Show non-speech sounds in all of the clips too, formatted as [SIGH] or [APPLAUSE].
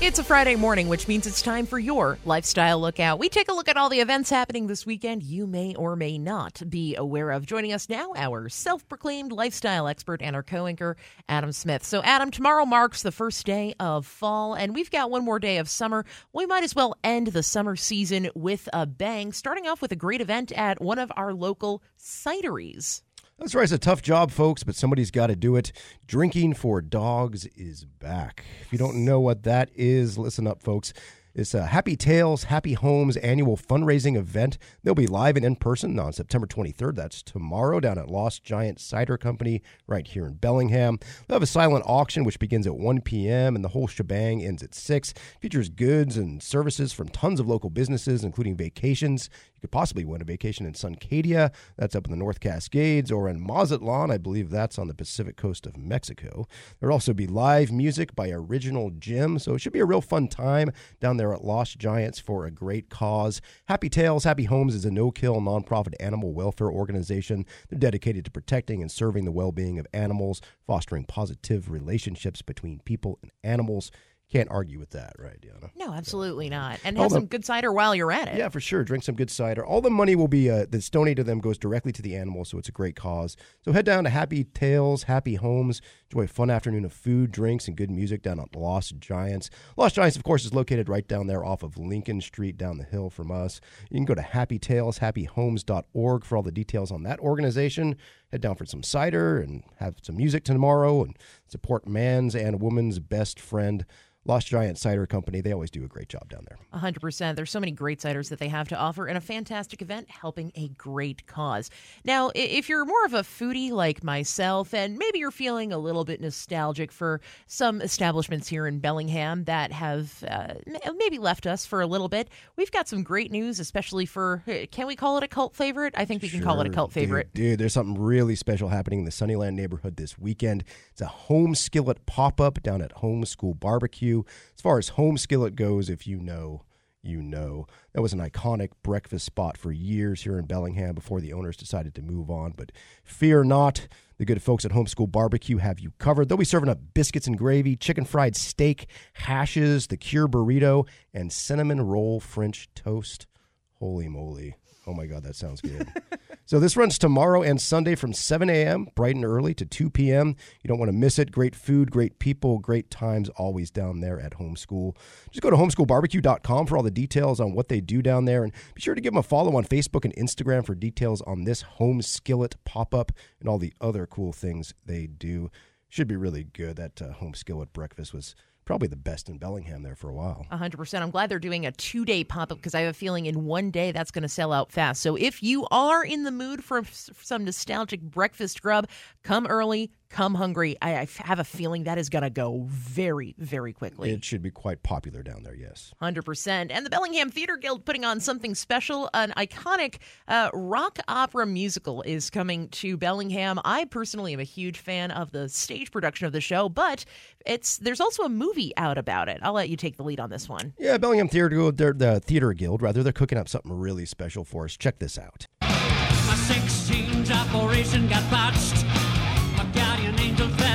It's a Friday morning, which means it's time for your lifestyle lookout. We take a look at all the events happening this weekend you may or may not be aware of. Joining us now, our self proclaimed lifestyle expert and our co anchor, Adam Smith. So, Adam, tomorrow marks the first day of fall, and we've got one more day of summer. We might as well end the summer season with a bang, starting off with a great event at one of our local cideries. That's right. It's a tough job, folks, but somebody's got to do it. Drinking for Dogs is back. If you don't know what that is, listen up, folks. It's a Happy Tales, Happy Homes annual fundraising event. They'll be live and in person on September 23rd. That's tomorrow down at Lost Giant Cider Company right here in Bellingham. They'll have a silent auction which begins at 1 p.m. and the whole shebang ends at 6. Features goods and services from tons of local businesses, including vacations. Could possibly win a vacation in Suncadia, that's up in the North Cascades, or in Mazatlan, I believe that's on the Pacific coast of Mexico. There'll also be live music by Original Jim, so it should be a real fun time down there at Lost Giants for a great cause. Happy Tales, Happy Homes is a no kill nonprofit animal welfare organization. They're dedicated to protecting and serving the well being of animals, fostering positive relationships between people and animals. Can't argue with that, right, Diana? No, absolutely not. And have the- some good cider while you're at it. Yeah, for sure. Drink some good cider. All the money will be uh, that's donated to them goes directly to the animals, so it's a great cause. So head down to Happy Tales, Happy Homes. Enjoy a fun afternoon of food, drinks, and good music down at Lost Giants. Lost Giants, of course, is located right down there off of Lincoln Street, down the hill from us. You can go to Happy Tales, HappyHomes.org for all the details on that organization. Head down for some cider and have some music tomorrow and support man's and woman's best friend. Lost Giant Cider Company. They always do a great job down there. 100%. There's so many great ciders that they have to offer and a fantastic event helping a great cause. Now, if you're more of a foodie like myself and maybe you're feeling a little bit nostalgic for some establishments here in Bellingham that have uh, maybe left us for a little bit, we've got some great news, especially for, uh, can we call it a cult favorite? I think we can call it a cult favorite. Dude, dude, there's something really special happening in the Sunnyland neighborhood this weekend. It's a home skillet pop up down at Home School Barbecue. As far as home skillet goes, if you know, you know. That was an iconic breakfast spot for years here in Bellingham before the owners decided to move on. But fear not, the good folks at Homeschool Barbecue have you covered. They'll be serving up biscuits and gravy, chicken fried steak, hashes, the cure burrito, and cinnamon roll French toast. Holy moly. Oh my God, that sounds good. [LAUGHS] so this runs tomorrow and Sunday from 7 a.m., bright and early, to 2 p.m. You don't want to miss it. Great food, great people, great times always down there at Homeschool. Just go to homeschoolbarbecue.com for all the details on what they do down there. And be sure to give them a follow on Facebook and Instagram for details on this home skillet pop up and all the other cool things they do. Should be really good. That uh, home skillet breakfast was probably the best in Bellingham there for a while. 100%. I'm glad they're doing a two day pop up because I have a feeling in one day that's going to sell out fast. So if you are in the mood for some nostalgic breakfast grub, come early, come hungry. I have a feeling that is going to go very, very quickly. It should be quite popular down there, yes. 100%. And the Bellingham Theater Guild putting on something special. An iconic uh, rock opera musical is coming to Bellingham. I personally am a huge fan of the stage production of the show, but it's there's also a movie out about it. I'll let you take the lead on this one. Yeah, Bellingham Theater Guild, they're, the Theater Guild, rather, they're cooking up something really special for us. Check this out. My 16's operation got botched.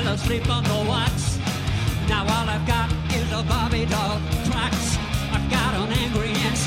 On the watch. Now all I've got is a doll tracks. I've got an angry inch.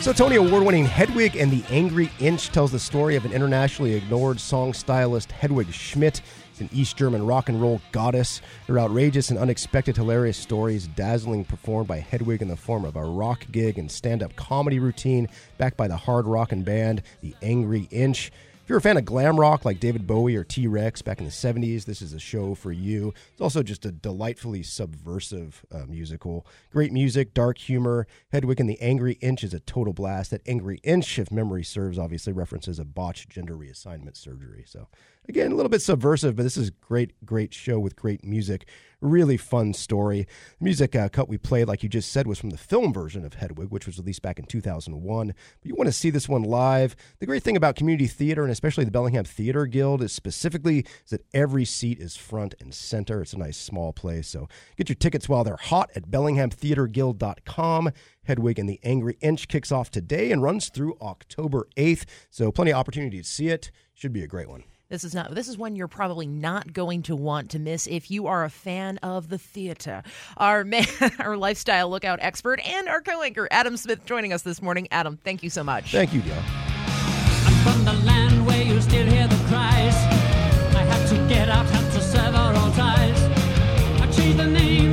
So, Tony Award winning Hedwig and the Angry Inch tells the story of an internationally ignored song stylist, Hedwig Schmidt. An East German rock and roll goddess. Her outrageous and unexpected hilarious stories, dazzling performed by Hedwig in the form of a rock gig and stand up comedy routine, backed by the hard rockin' band, The Angry Inch. If you're a fan of glam rock like David Bowie or T Rex back in the 70s, this is a show for you. It's also just a delightfully subversive uh, musical. Great music, dark humor. Hedwig and the Angry Inch is a total blast. That Angry Inch, if memory serves, obviously references a botched gender reassignment surgery. So, again, a little bit subversive, but this is a great, great show with great music. Really fun story. The music uh, cut we played, like you just said, was from the film version of Hedwig, which was released back in 2001. But you want to see this one live. The great thing about community theater, and especially the Bellingham Theater Guild, is specifically is that every seat is front and center. It's a nice small place. So get your tickets while they're hot at BellinghamTheaterGuild.com. Hedwig and the Angry Inch kicks off today and runs through October 8th. So plenty of opportunity to see it. Should be a great one. This is not. This is one you're probably not going to want to miss if you are a fan of the theater. Our [LAUGHS] man, our lifestyle lookout expert and our co-anchor Adam Smith joining us this morning. Adam, thank you so much. Thank you, Dale the name